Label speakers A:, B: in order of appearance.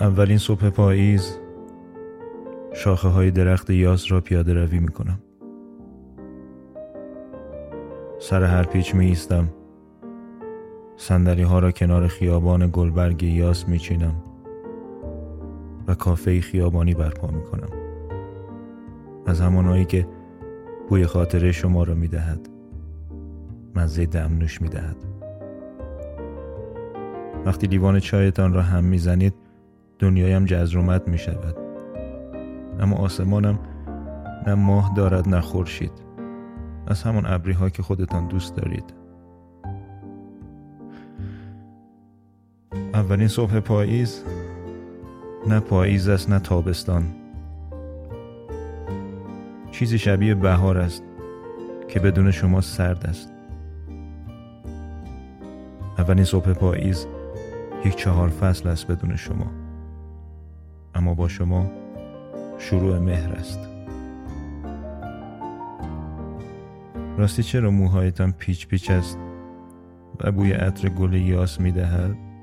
A: اولین صبح پاییز شاخه های درخت یاس را پیاده روی می کنم. سر هر پیچ می ایستم. سندلی ها را کنار خیابان گلبرگ یاس می چینم و کافه خیابانی برپا می کنم. از همانهایی که بوی خاطره شما را می دهد. مزه دمنوش می دهد. وقتی لیوان چایتان را هم می زنید دنیایم جزرومت می شود اما آسمانم نه ماه دارد نه خورشید. از همون ابری ها که خودتان دوست دارید. اولین صبح پاییز نه پاییز است نه تابستان. چیزی شبیه بهار است که بدون شما سرد است. اولین صبح پاییز یک چهار فصل است بدون شما. اما با شما شروع مهر است راستی چرا موهایتان پیچ پیچ است و بوی عطر گل یاس می دهد؟